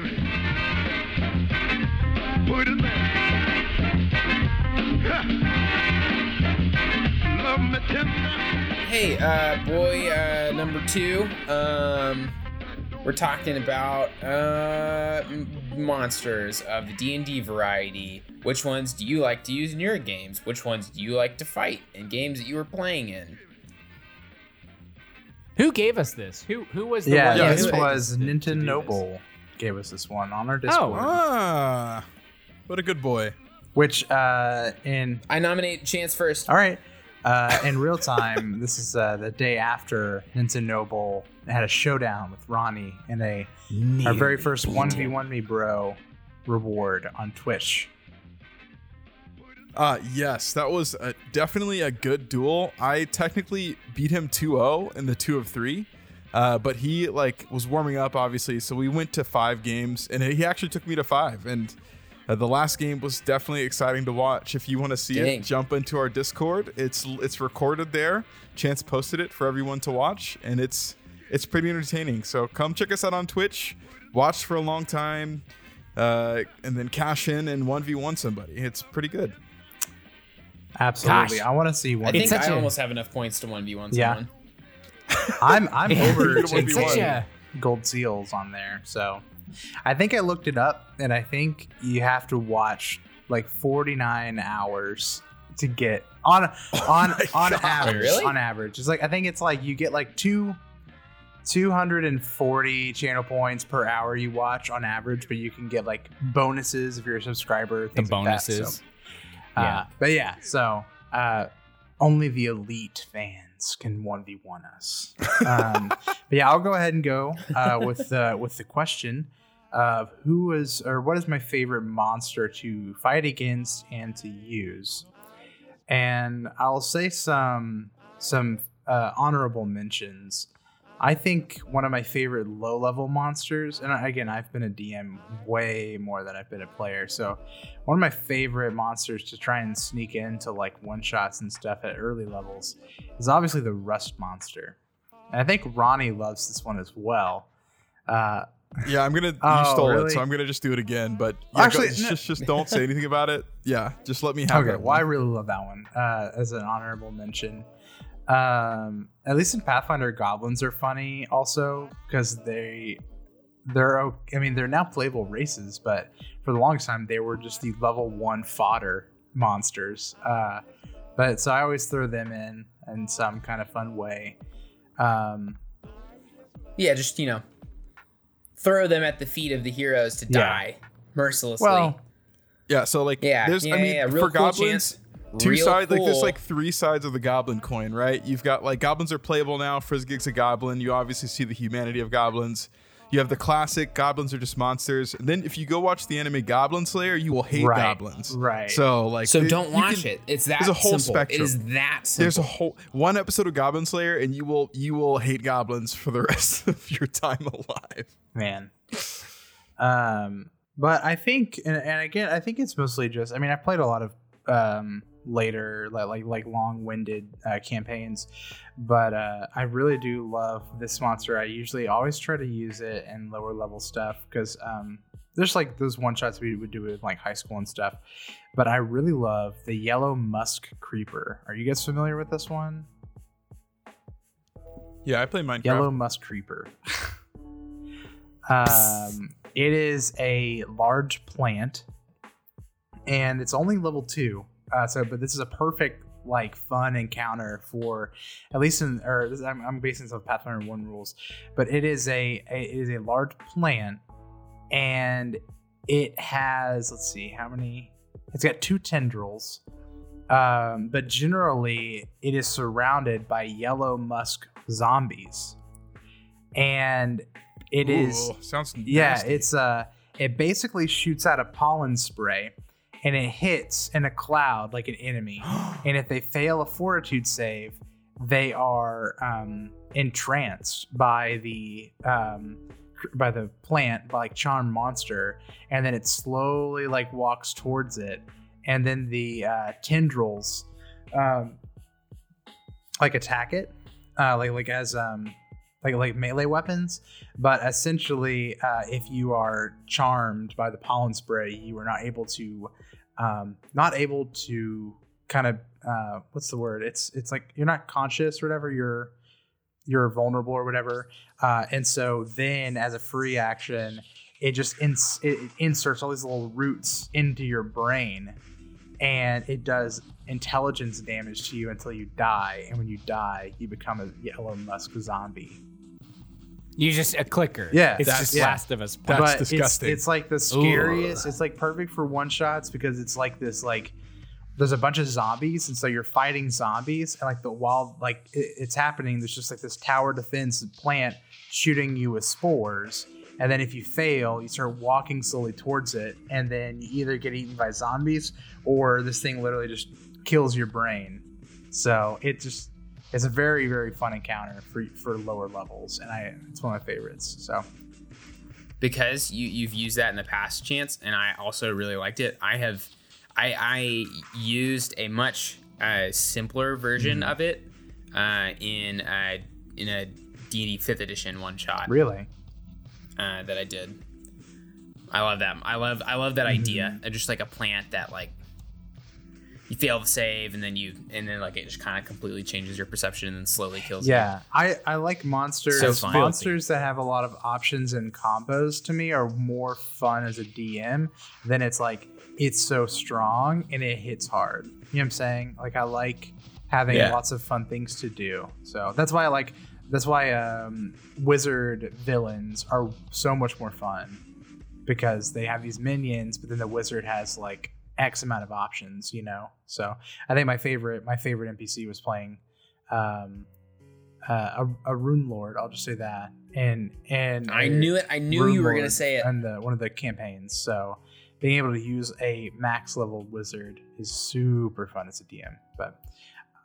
baby. Put it back. Love me tender. Hey, uh, boy, uh, number two. Um, we're talking about uh monsters of the D and D variety. Which ones do you like to use in your games? Which ones do you like to fight in games that you were playing in? Who gave us this? Who who was the Yeah, one Yeah, this was to do Ninten this? Noble gave us this one on our Discord. Ah, what a good boy. Which uh in I nominate Chance first. all right. Uh, in real time, this is uh, the day after Nintenoble had a showdown with Ronnie in a our very first one v one me bro reward on Twitch. Uh, yes, that was a, definitely a good duel. I technically beat him 2-0 in the 2 of 3. Uh, but he like was warming up obviously, so we went to 5 games and he actually took me to 5 and uh, the last game was definitely exciting to watch. If you want to see Dang. it, jump into our Discord. It's it's recorded there. Chance posted it for everyone to watch and it's it's pretty entertaining. So come check us out on Twitch. Watch for a long time. Uh, and then cash in and 1v1 somebody. It's pretty good. Absolutely, Gosh. I want to see one. I think such I a- almost have enough points to one v one Yeah. someone. I'm I'm over It's such a gold seals on there. So I think I looked it up and I think you have to watch like 49 hours to get on on my on God. average Really? on average. It's like I think it's like you get like two 240 channel points per hour you watch on average, but you can get like bonuses if you're a subscriber. the things like that. So, bonuses. uh, Yeah. but yeah, so uh, only the elite fans can one v one us. Um, but yeah, I'll go ahead and go uh, with the with the question of who is or what is my favorite monster to fight against and to use, and I'll say some some uh, honorable mentions. I think one of my favorite low level monsters, and again, I've been a DM way more than I've been a player. So, one of my favorite monsters to try and sneak into like one shots and stuff at early levels is obviously the Rust monster. And I think Ronnie loves this one as well. Uh, Yeah, I'm gonna. Oh, you stole really? it, so I'm gonna just do it again. But yeah, Actually, go, no. just just don't say anything about it. Yeah, just let me have okay, it. well, I really love that one uh, as an honorable mention. Um, at least in Pathfinder, goblins are funny also because they they're I mean they're now playable races, but for the longest time they were just the level one fodder monsters. Uh, but so I always throw them in in some kind of fun way. Um, Yeah, just you know, throw them at the feet of the heroes to Yeah. die mercilessly. well, yeah, so like, yeah, there's. yeah, I mean, yeah, real for cool goblins, chance. Two Real sides. Like, there's like three sides of the goblin coin, right? You've got like goblins are playable now. Frizzgig's a goblin. You obviously see the humanity of goblins. You have the classic goblins are just monsters. And then if you go watch the anime Goblin Slayer, you will hate Right, goblins. right. So like, So it- don't watch can- it. It's that there's a whole simple. spectrum. It is that simple. There's a whole one episode of Goblin Slayer, and you will you will hate goblins for the rest of your time alive. man. Um, but I think, and, and again, I think it's mostly just. I mean, I played a lot of um later, like like, like long-winded uh, campaigns, but uh, I really do love this monster. I usually always try to use it in lower level stuff because um. There's like those one shots we would do with like high school and stuff, but I really love the yellow musk creeper. Are you guys familiar with this one? Yeah, I play Minecraft. Yellow musk creeper. um, it is a large plant, and it's only level two. Uh, so, but this is a perfect like fun encounter for at least in or this, I'm, I'm basing this on Pathfinder One rules, but it is a, a it is a large plant, and it has let's see how many. It's got two tendrils, um, but generally it is surrounded by yellow musk zombies, and it is Ooh, sounds yeah, it's uh it basically shoots out a pollen spray and it hits in a cloud like an enemy. and if they fail a fortitude save, they are um entranced by the um by the plant by like charm monster and then it slowly like walks towards it and then the uh tendrils um like attack it uh like like as um like like melee weapons. But essentially, uh, if you are charmed by the pollen spray, you are not able to um, not able to kind of uh, what's the word? It's it's like you're not conscious or whatever. You're you're vulnerable or whatever. Uh, and so then, as a free action, it just ins- it inserts all these little roots into your brain, and it does intelligence damage to you until you die. And when you die, you become a yellow musk zombie. You just a clicker. Yeah, it's that's- just yeah. Last of Us. That's but disgusting. It's, it's like the scariest. It's like perfect for one shots because it's like this like there's a bunch of zombies and so you're fighting zombies and like the while like it, it's happening there's just like this tower defense plant shooting you with spores and then if you fail you start walking slowly towards it and then you either get eaten by zombies or this thing literally just kills your brain so it just it's a very very fun encounter for for lower levels and i it's one of my favorites so. Because you you've used that in the past chance and i also really liked it i have i i used a much uh, simpler version Mm-hmm. of it uh, in uh, in a d&d 5th edition one shot. Really? Uh, that i did. I love that i love i love that idea uh, just like a plant that like you fail to save and then you and then like it just kind of completely changes your perception and then slowly kills you Yeah, I, I like monsters. So fun. monsters that have a lot of options and combos to me are more fun as a DM than it's like it's so strong and it hits hard. You know what I'm saying? Like I like having Yeah. lots of fun things to do. So that's why I like that's why um, wizard villains are so much more fun because they have these minions, but then the wizard has like X amount of options, you know. So I think my favorite my favorite NPC was playing um, uh, a, a rune lord. I'll just say that. And and i knew it i knew you were gonna say it on the one of the campaigns. So being able to use a max level wizard is super fun as a DM. But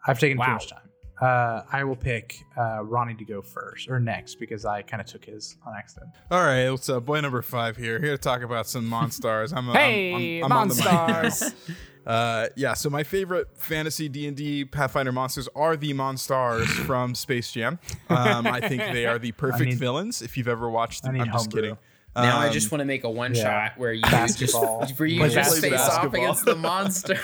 I've taken too much time. Uh, I will pick uh, Ronnie to go first or next because I kind of took his on accident. All right, what's up? Boy number five here. Here to talk about some monsters. I'm, Hey, I'm, I'm, I'm on the mic. Monstars. Uh, yeah, so my favorite fantasy D and D Pathfinder monsters are the Monstars from Space Jam. Um, I think they are the perfect need- villins. If you've ever watched, I them. need I'm just homebrew. kidding. Now I Um, just want to make a one yeah. shot where you Basketball. just where you just play face off against the monsters.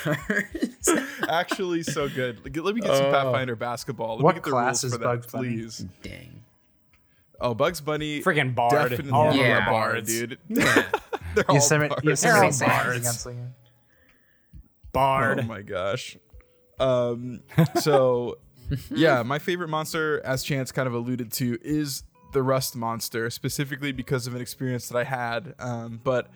actually so good. Let me get some Oh. Pathfinder basketball. Let What me get the class rules is for that, Bugs Bunny? please. Dang. Oh, Bugs Bunny. Freaking bard. Definitely All of Yeah. them a are bard, bards. dude. Yeah. They're all Yosemite, bards. Yosemite all Sam's bards. Bard. Oh my gosh. Um, so yeah, my favorite monster, as Chance kind of alluded to, is the Rust monster, specifically because of an experience that I had. Um, but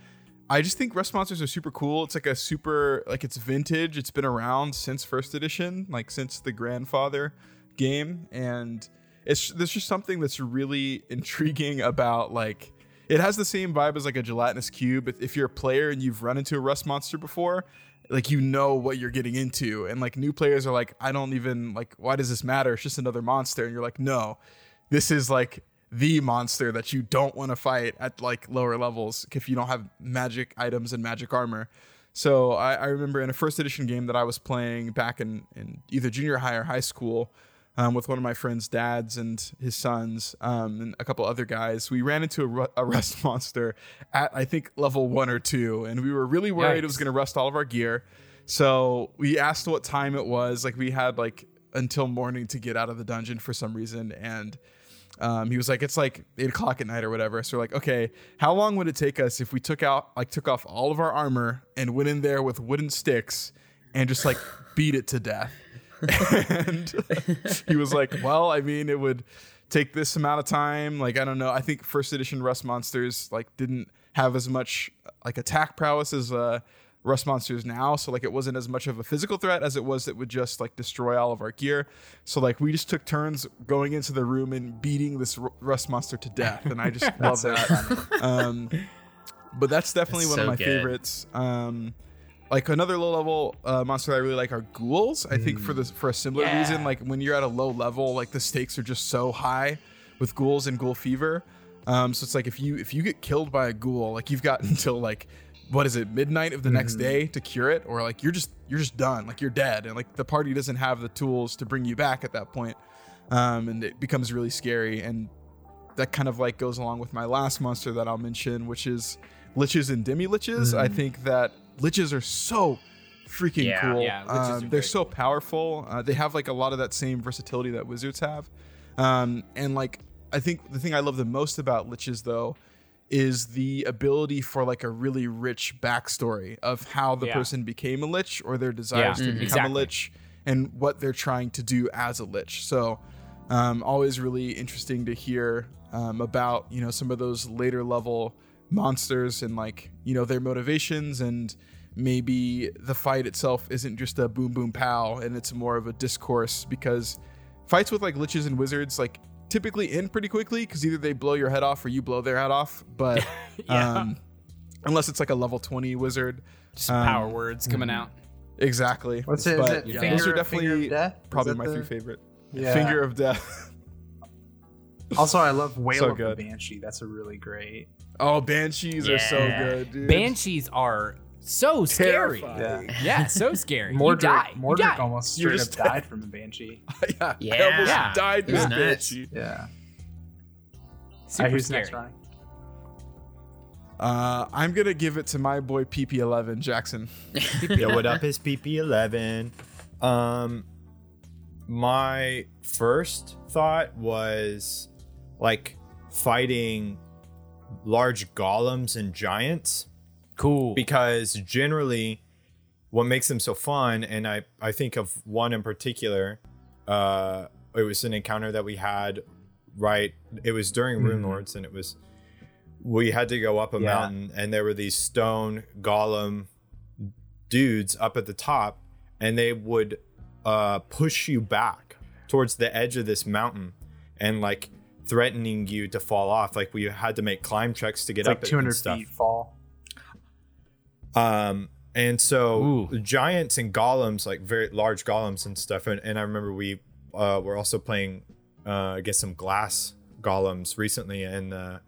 I just think Rust monsters are super cool. It's like a super like it's vintage. It's been around since first edition, like since the grandfather game, and it's there's just something that's really intriguing about like it has the same vibe as like a gelatinous cube. If- If you're a player and you've run into a rust monster before, like you know what you're getting into, and like new players are like, I don't even like, why does this matter? It's just another monster, and you're like, no, this is like the monster that you don't want to fight at like lower levels if you don't have magic items and magic armor. So I, I remember in a first edition game that I was playing back in, in either junior high or high school um, with one of my friend's dads and his sons um, and a couple other guys. We ran into a, ru- a rust monster at I think level one or two, and we were really worried it was going to rust all of our gear. So we asked what time it was. Like we had like until morning to get out of the dungeon for some reason, and um, he was like, it's like eight o'clock at night or whatever. So we're like, okay, how long would it take us if we took out, like, took off all of our armor and went in there with wooden sticks and just like beat it to death? and he was like, well, I mean, it would take this amount of time. Like, I don't know. I think first edition Rust monsters like didn't have as much like attack prowess as uh, Rust monsters now. So like, it wasn't as much of a physical threat as it was that would just like destroy all of our gear. So like, we just took turns going into the room and beating this R- Rust monster to death, and I just love that. Um, but that's definitely That's one of my good. favorites. Um, like another low level uh, monster that I really like are ghouls. I think for this for a similar Yeah. reason, like when you're at a low level, like the stakes are just so high with ghouls and ghoul fever. Um, so it's like if you if you get killed by a ghoul, like you've got until like what is it midnight of the next day to cure it, or like you're just you're just done, like you're dead, and like the party doesn't have the tools to bring you back at that point, um, and it becomes really scary. And that kind of like goes along with my last monster that I'll mention, which is liches and demi liches. I think that liches are so freaking Yeah. cool. Yeah, um, they're so powerful. Uh, they have like a lot of that same versatility that wizards have. Um, and like I think the thing I love the most about liches though is the ability for like a really rich backstory of how the Yeah. person became a lich or their desires Yeah, to mhm. become exactly. a lich and what they're trying to do as a lich. So um, always really interesting to hear um, about you know some of those later level monsters and like you know their motivations and maybe the fight itself isn't just a boom boom pow and it's more of a discourse because fights with like liches and wizards like typically end pretty quickly because either they blow your head off or you blow their head off but Yeah. um unless it's like a level 20 wizard Just Um, power words coming out. exactly What's it? Is but it yeah, those are definitely of death? Probably my the- three favorite Yeah. finger of death Also, I love Whale So of good. the Banshee. That's a really great. oh banshees are so good dude Banshees are so scary. Terrifying. Yeah, so scary. Mordric, you die. you die. almost You're straight just up died from a banshee. yeah, I Yeah. almost Yeah. died from to was a banshee Yeah. Super Alright, who's scary. next, Ronnie? uh i'm gonna give it to my boy pp11 jackson Yo, what up? It's PP11. Um, my first thought was like fighting large golems and giants Cool. because generally what makes them so fun and i i think of one in particular uh it was an encounter that we had right it was during rune lords and it was we had to go up a Yeah. mountain and there were these stone golem dudes up at the top and they would uh push you back towards the edge of this mountain and like threatening you to fall off like we had to make climb checks to get It's up like it and 200 stuff feet fall. Um, and so Ooh. giants and golems, like very large golems and stuff. And, and I remember we uh, were also playing uh, against some glass golems recently in uh,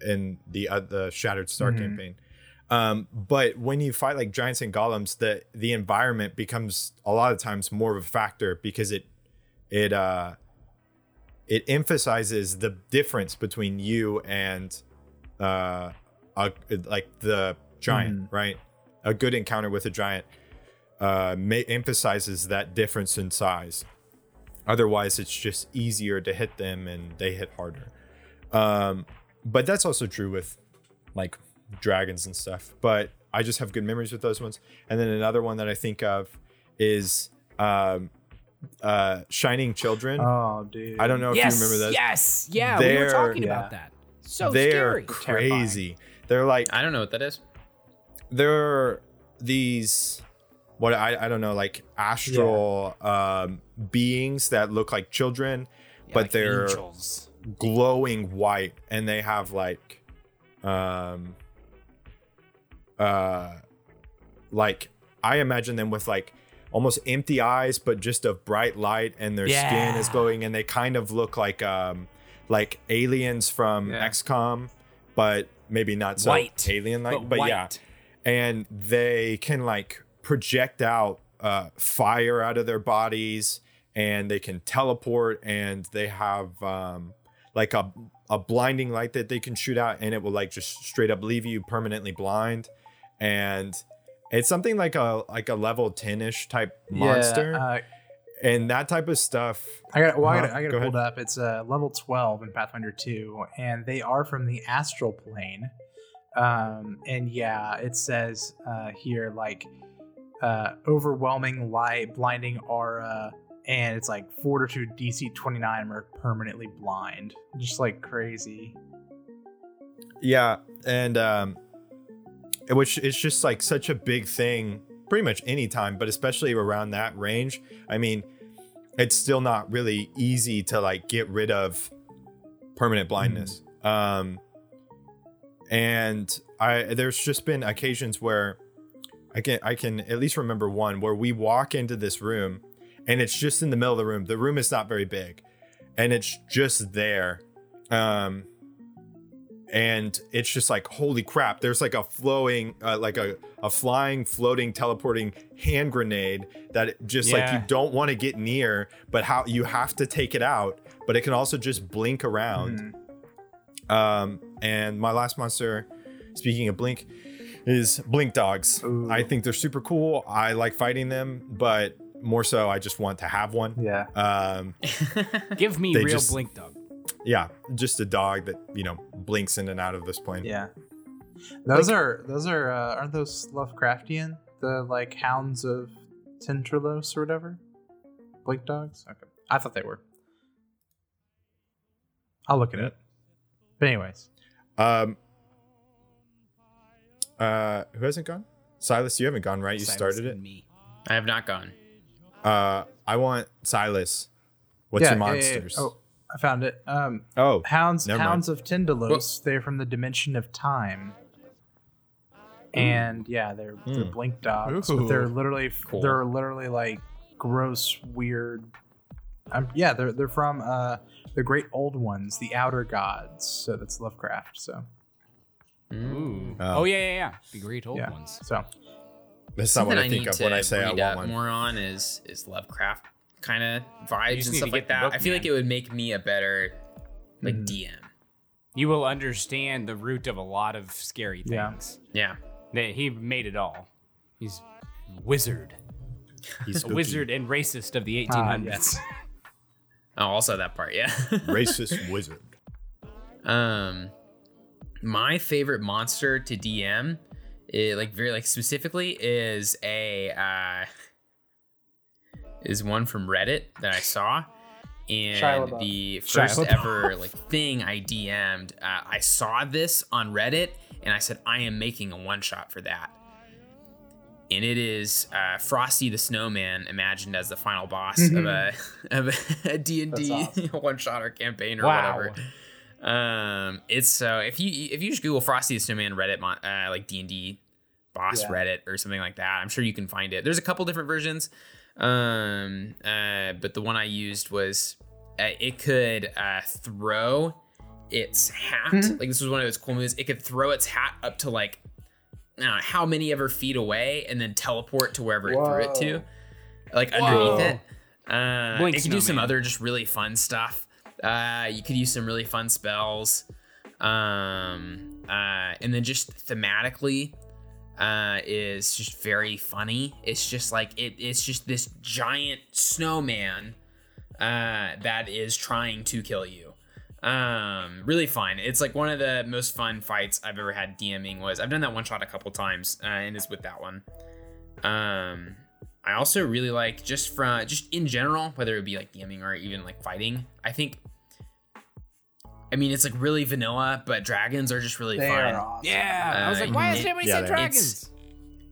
in the uh, the Shattered Star Mhm. campaign. Um, but when you fight like giants and golems, the the environment becomes a lot of times more of a factor because it it uh it emphasizes the difference between you and uh a, like the giant right a good encounter with a giant uh ma- emphasizes that difference in size otherwise it's just easier to hit them and they hit harder um but that's also true with like dragons and stuff but i just have good memories with those ones and then another one that i think of is um uh shining children Oh, dude. i don't know if yes, you remember those Yes. Yeah, we were They're- talking Yeah. about that. So they're scary. crazy they're like I don't know what that is. There are these what I, I don't know like astral um beings that look like children Yeah, but like they're angels. glowing white and they have like um uh like i imagine them with like almost empty eyes but just a bright light and their skin is glowing and they kind of look like um like aliens from Yeah. xcom but maybe not so White, alien like but but, yeah. And they can like project out uh, fire out of their bodies and they can teleport and they have um, like a, a blinding light that they can shoot out and it will like just straight up leave you permanently blind and it's something like a like a level 10ish type monster Yeah, uh, and that type of stuff I got. Well, I Uh-huh. got. I got Go pulled ahead. up. It's uh, level twelve in Pathfinder two, and they are from the astral plane. Um, and yeah, it says uh, here like uh, overwhelming light, blinding aura, and it's like fortitude DC twenty nine are permanently blind, just like crazy. Yeah, and um, which it's just like such a big thing, pretty much anytime, but especially around that range. I mean, it's still not really easy to like get rid of permanent blindness. Um, and I there's just been occasions where I can I can at least remember one where we walk into this room, and it's just in the middle of the room. The room is not very big, and it's just there. Um, and it's just like holy crap there's like a flowing uh, like a, a flying floating teleporting hand grenade that just like you don't want to get near but how you have to take it out but it can also just blink around Mhm. Um, and my last monster, speaking of Blink, is Blink Dogs. Ooh. I think they're super cool. I like fighting them, but more so, I just want to have one. Yeah. Um, Give me real just- blink dog. yeah, just a dog that you know blinks in and out of this plane. Yeah. Those are those are uh, aren't those Lovecraftian? The like hounds of Tindalos or whatever? Blink dogs? Okay. I thought they were. I'll look at it. But anyways. Um. Uh, who hasn't gone? Silas, you haven't gone, right? You Silas started it. Me. I have not gone. Uh, I want Silas. What's yeah, your yeah, yeah, yeah. monsters? Oh, I found it. Um Oh, Hounds Never mind. Hounds of Tindalos. They're from the dimension of time. And yeah, they're they're Mm. blink dogs, but they're literally Cool. they're literally like gross, weird. Um, yeah, they're they're from uh the great old ones, the outer gods. So that's Lovecraft. So Ooh. Oh. Oh, yeah, yeah, yeah. The great old yeah, ones. so that's not what I, think need of to when I say I read want up one. more on is is Lovecraft kind of vibes and stuff like that. book, I feel like it would make me a better like Mhm. DM. You will understand the root of a lot of scary things. Yeah. That he made it all. He's wizard. He's A wizard and racist of the 1800s. Oh, also that part. Yeah. racist wizard. Um, my favorite monster to DM, eh, like very like specifically, is a uh, is one from Reddit that I saw, Shia and LaBeouf. the Shia first LaBeouf. ever like thing I DM'd, uh, I saw this on Reddit, and I said I am making a one shot for that. And it is uh, Frosty the Snowman imagined as the final boss of a of a D and D one shot or campaign or Wow. whatever. Um, it's so if you if you just Google Frosty the Snowman Reddit uh, like D and D boss Yeah. Reddit or something like that, I'm sure you can find it. There's a couple different versions, um, uh, but the one I used was uh, it could uh, throw its hat. Like this was one of its cool moves. It could throw its hat up to like know, how many ever feet away and then teleport to wherever it threw it to, like Whoa. underneath it. Uh, Blink it could do some other just really fun stuff. Uh, you could use some really fun spells. Um, uh, and then just thematically, uh, is just very funny. It's just like it, it's just this giant snowman, uh, that is trying to kill you. Um, really fun. It's like one of the most fun fights I've ever had DMing was I've done that one shot a couple times, uh, and it's with that one. Um, I also really like just from just in general, whether it be like DMing or even like fighting. I think. I mean, it's like really vanilla, but dragons are just really they fun. are awesome. Yeah. I was Uh, like, why and hasn't anybody yeah, said dragons?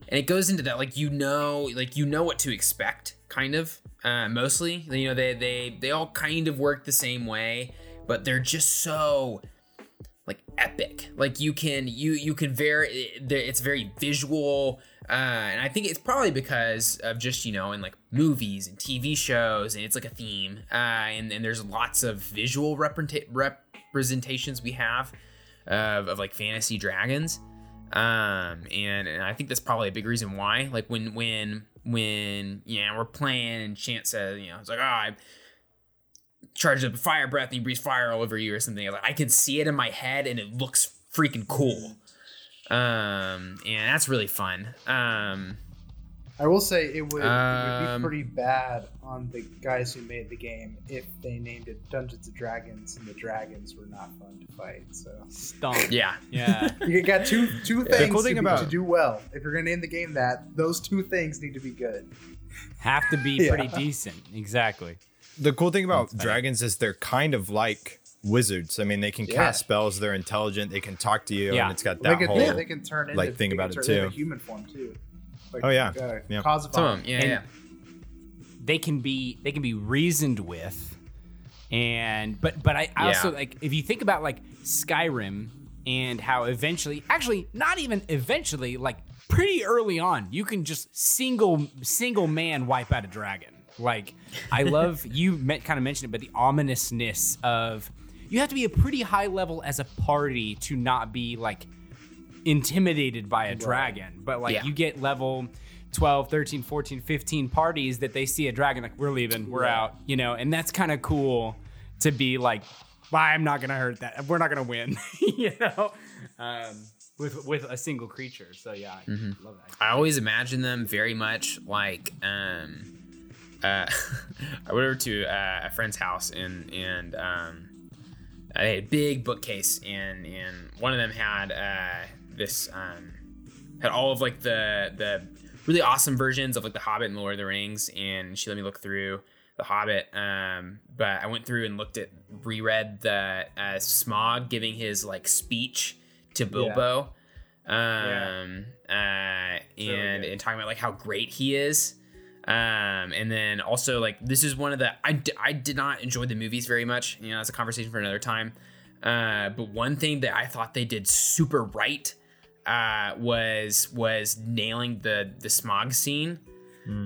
and it goes into that like you know like you know what to expect kind of uh mostly you know they they they all kind of work the same way but they're just so like epic. Like you can you you can very it's very visual uh and i think it's probably because of just you know in like movies and tv shows and it's like a theme uh and, and there's lots of visual representa- representations we have of, of like fantasy dragons um and, and i think that's probably a big reason why. Like when when when yeah we're playing and chance says you know it's like oh i charged up a fire breath and he breathes fire all over you or something like i can see it in my head and it looks freaking cool um and that's really fun um I will say it would, it would Um, be pretty bad on the guys who made the game if they named it Dungeons and Dragons and the dragons were not fun to fight. So Stomp. yeah Yeah. you got two two The things cool thing to, about- to do well. If you're gonna name the game that, those two things need to be good. Have to be Yeah. pretty decent. Exactly. The cool thing about dragons is they're kind of like wizards. I mean, they can Yeah. cast spells. They're intelligent. They can talk to you, Yeah. and it's got They that can, whole. yeah, they can turn into like, thing about can it, turn into too. human form too. Like, Oh, yeah. uh, Yeah. Cause of some them yeah yeah they can be they can be reasoned with and but but i, I also like if you think about like skyrim and how eventually actually not even eventually like pretty early on you can just single single man wipe out a dragon like i love you met, kind of mentioned it but the ominousness of you have to be a pretty high level as a party to not be like intimidated by a dragon but like Yeah. you get level 12 13 14 15 parties that they see a dragon like we're leaving we're out you know and that's kind of cool to be like I'm not gonna hurt that. We're not gonna win, you know, um, with with a single creature. So yeah, I love that. I always imagine them very much like um uh I went over to uh, a friend's house and and um I had a big bookcase and and one of them had uh this um had all of like the the really awesome versions of like the Hobbit and Lord of the Rings and she let me look through the Hobbit um but I went through and looked at reread the uh Smaug giving his like speech to Bilbo um uh and good. and talking about like how great he is um and then also like this is one of the I, d- I did not enjoy the movies very much you know that's a conversation for another time uh but one thing that i thought they did super right uh was was nailing the the Smaug scene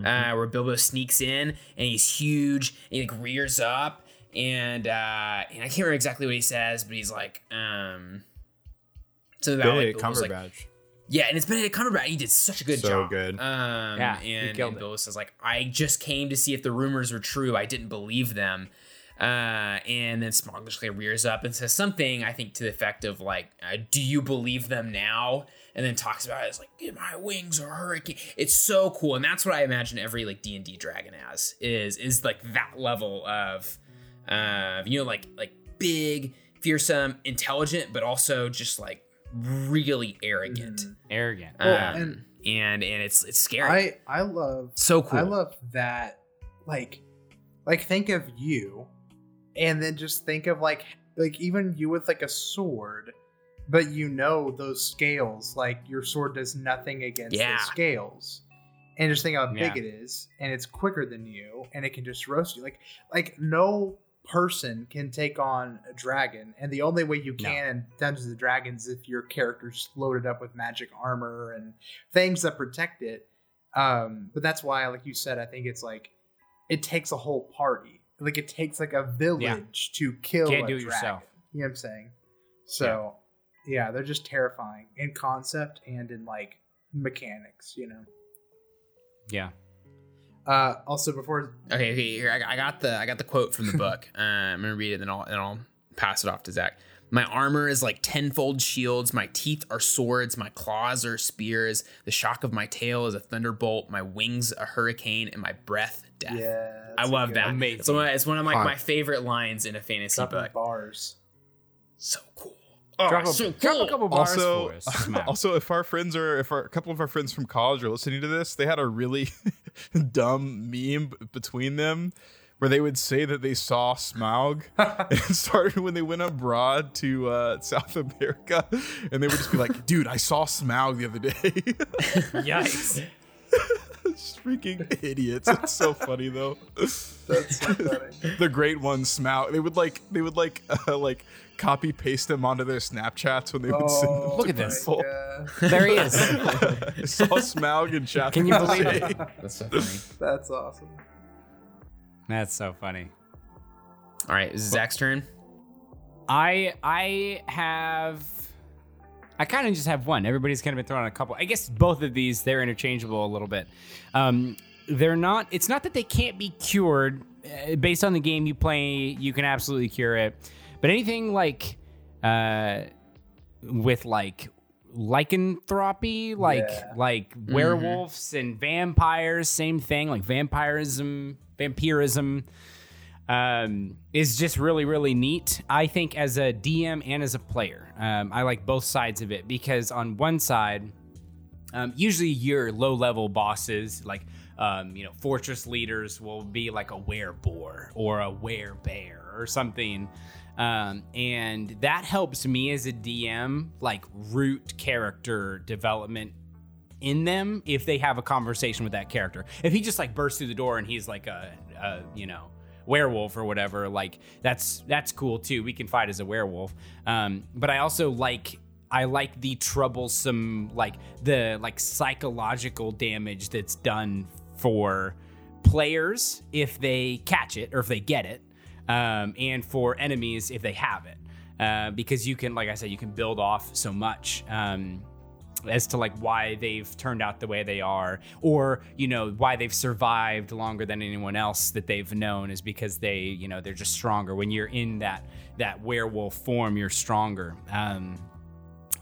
uh where bilbo sneaks in and he's huge and he like rears up and uh and i can't remember exactly what he says but he's like um about like, Benedict like, Cumberbatch. Yeah, and it's it's Benedict Cumberbatch. He did such a good So job. So good. Um, Yeah, he and, killed and it. Bill says like, I just came to see if the rumors were true. I didn't believe them. Uh, and then Smaug just like rears up and says something I think to the effect of like, uh, "Do you believe them now?" And then talks about it as like, "My wings are hurricane." It's so cool, and that's what I imagine every like D and D dragon as is is like that level of, uh, you know, like like big, fearsome, intelligent, but also just like really arrogant. Arrogant. Um, Well, and, and- and it's it's scary. I I love so cool. I love that like like think of you and then just think of like like even you with like a sword but you know those scales like your sword does nothing against Yeah. the scales and just think how big Yeah. it is and it's quicker than you and it can just roast you like like no person can take on a dragon and the only way you No. can in Dungeons and Dragons is if your character's loaded up with magic armor and things that protect it um but that's why like you said i think it's like it takes a whole party like it takes like a village to kill Can't a do it yourself. you know what i'm saying so yeah. they're just terrifying in concept and in like mechanics you know yeah. Uh also before okay, okay. Here, I, I got the I got the quote from the book. uh, I'm gonna read it, then I'll then I'll pass it off to Zach. My armor is like tenfold shields. My teeth are swords. My claws are spears. The shock of my tail is a thunderbolt. My wings a hurricane, and my breath death. yeah I love good- that. Amazing. It's one, of, it's one of like Hot. my favorite lines in a fantasy dropping book. bars So cool. Oh, Drop, a, so drop a couple bars also, for us. Smack. also, if our friends are, if our, a couple of our friends from college are listening to this, they had a really dumb meme between them where they would say that they saw Smaug. and it started when they went abroad to uh, South America, and they would just be like, "Dude, I saw Smaug the other day." Yikes. just freaking idiots. It's so funny though. that's so funny the great one Smaug. They would like, they would like, uh, like copy paste them onto their Snapchats when they would send them. Oh, Look at this. God. There he is. I saw Smaug in chat. Can you believe it? That's so funny. that's awesome That's so funny. All right, this is Zach's turn. I I have I kind of just have one. Everybody's kind of been throwing a couple. I guess both of these they're interchangeable a little bit. Um, they're not. It's not that they can't be cured. Uh, based on the game you play, you can absolutely cure it. But anything like uh, with like lycanthropy, like Yeah. like werewolves and vampires, same thing. Like vampirism, vampirism um, is just really, really neat. I think as a DM and as a player, um, I like both sides of it because on one side, um, usually your low level bosses, like um, you know, fortress leaders, will be like a wereboar or a werebear or something. Um, and that helps me as a DM, like root character development in them if they have a conversation with that character. If he just like bursts through the door and he's like a, a you know werewolf or whatever, like that's that's cool too. We can fight as a werewolf. Um, but I also like I like the troublesome like the like psychological damage that's done for players if they catch it or if they get it, um, and for enemies if they have it. Uh, because you can, like I said, you can build off so much. Um, as to like why they've turned out the way they are or you know why they've survived longer than anyone else that they've known is because they you know they're just stronger when you're in that that werewolf form you're stronger um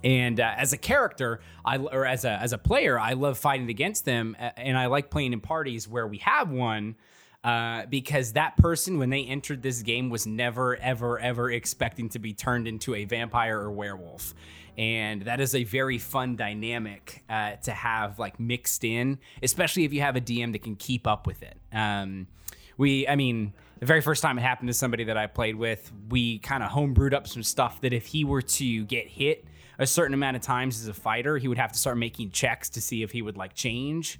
and uh, as a character i or as a as a player i love fighting against them and i like playing in parties where we have one uh, because that person, when they entered this game, was never, ever, ever expecting to be turned into a vampire or werewolf. And that is a very fun dynamic uh, to have like mixed in, especially if you have a DM that can keep up with it. Um, we, I mean, the very first time it happened to somebody that I played with, we kind of homebrewed up some stuff that if he were to get hit a certain amount of times as a fighter, he would have to start making checks to see if he would like change.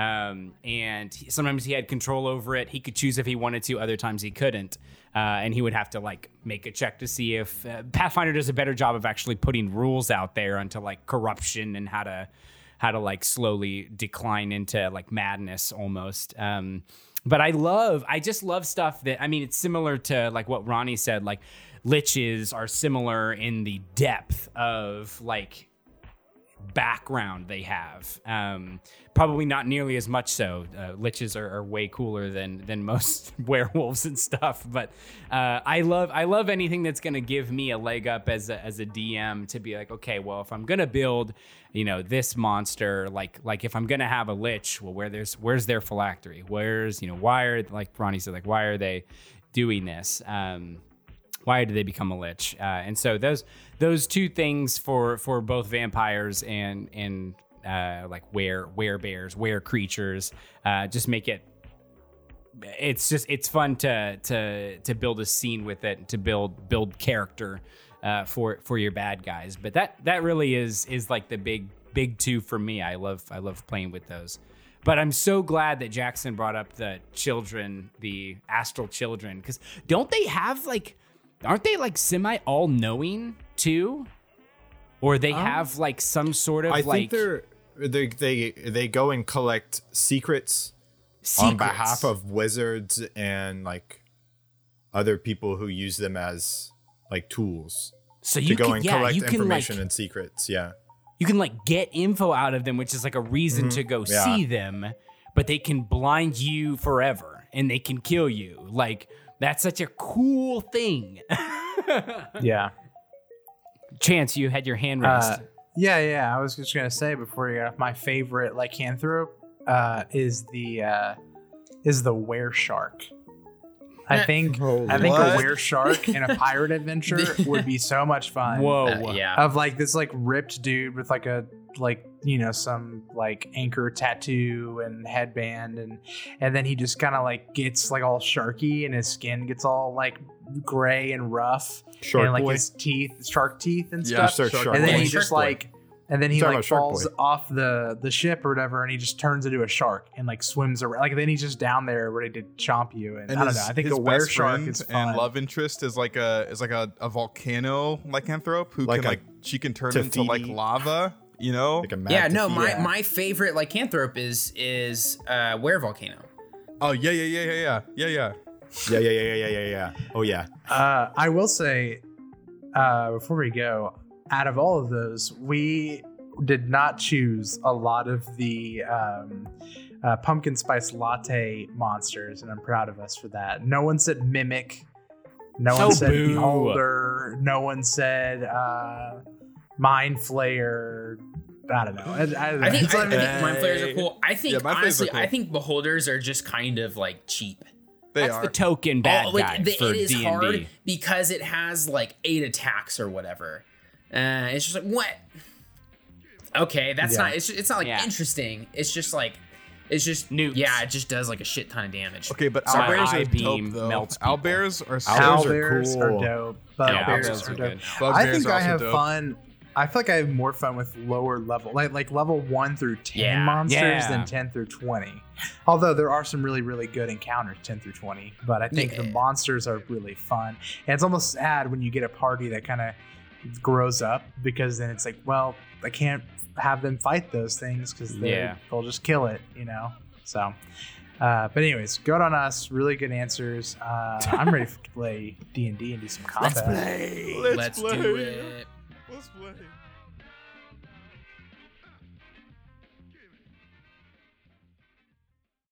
Um, and he- sometimes he had control over it. He could choose if he wanted to. Other times he couldn't, uh, and he would have to like make a check to see if uh, Pathfinder does a better job of actually putting rules out there onto like corruption and how to how to like slowly decline into like madness almost. Um, but I love, I just love stuff that I mean, it's similar to like what Ronnie said. Like liches are similar in the depth of like background they have. Um, probably not nearly as much so. Uh, liches are, are way cooler than than most werewolves and stuff. But uh, I love I love anything that's gonna give me a leg up as a, as a DM to be like, okay, well, if I'm gonna build, you know, this monster, like like if I'm gonna have a lich, well, where there's where's their phylactery? Where's you know why are like Ronnie said, like why are they doing this? Um, why did they become a lich? Uh, and so those those two things for for both vampires and and uh, like were bears, were creatures, uh, just make it. It's just it's fun to to to build a scene with it, to build build character uh, for for your bad guys. But that that really is is like the big big two for me. I love I love playing with those. But I'm so glad that Jackson brought up the children, the astral children, because don't they have like, aren't they like semi all knowing too? Or they have like some sort of I like think they're they they they go and collect secrets, on behalf of wizards and like other people who use them as like tools so to you go can and yeah collect you can like information and secrets. Yeah. you can like get info out of them, which is like a reason to go Mm-hmm. Yeah. see them, but they can blind you forever and they can kill you. Like that's such a cool thing. Yeah. Chance, you had your hand raised. Uh, yeah, yeah. I was just gonna say before you got off, my favorite lycanthrope uh, is the uh, is the were shark. I think I think a What? were shark in a pirate adventure would be so much fun. Whoa. Uh, yeah. Of like this like ripped dude with like a like you know some like anchor tattoo and headband and and then he just kind of like gets like all sharky and his skin gets all like gray and rough Shark and like boy. his teeth shark teeth and Yeah, stuff Shark- Shark and then Boy. he just like and then he like falls Boy. off the the ship or whatever and he just turns into a shark and like swims around like then he's just down there ready to chomp you and, And i don't his, know i think his the were best shark friend is fun and love interest is like a is like a, a volcano lycanthrope who Like can a like she can turn into like lava. You know, Like a mad Yeah, no, my, Yeah. my favorite lycanthrope is is uh were volcano. oh yeah yeah yeah yeah yeah yeah yeah. Yeah, yeah, yeah, yeah, yeah, yeah. Oh yeah. Uh, I will say, uh, before we go, out of all of those, we did not choose a lot of the um, uh, pumpkin spice latte monsters, and I'm proud of us for that. No one said mimic. No one Oh, said boo. beholder. No one said uh, mind flayer. I don't know. I, I don't know. I think, It's I, I like- think mind flayers are cool. I think Yeah, mind flayers are honestly, I think beholders are just kind of like cheap. They That's are. the token bad Oh, like, guy the- for it is D&D. hard because it has like eight attacks or whatever. Uh, it's just like what? Okay, that's Yeah. not. It's it's not like Yeah. interesting. It's just like it's just Newts. Yeah, it just does like a shit ton of damage. okay, but My owlbears are beam dope though. melts people. Owlbears are so Owls are Owlbears are, dope. Yeah, Bugbears owlbears are are dope. good. Bugbears I think are I have dope. fun. I feel like I have more fun with lower level, like like level one through ten Yeah. monsters Yeah. than ten through twenty. Although there are some really really good encounters ten through twenty, but I think the monsters are really fun. And it's almost sad when you get a party that kind of grows up because then it's like, well, I can't have them fight those things because Yeah. they'll just kill it, you know. So. Uh, but anyways, good on us. Really good answers. Uh, I'm ready to play D and D and do some combat. Let's play. Let's Let's play. do it. Let's play.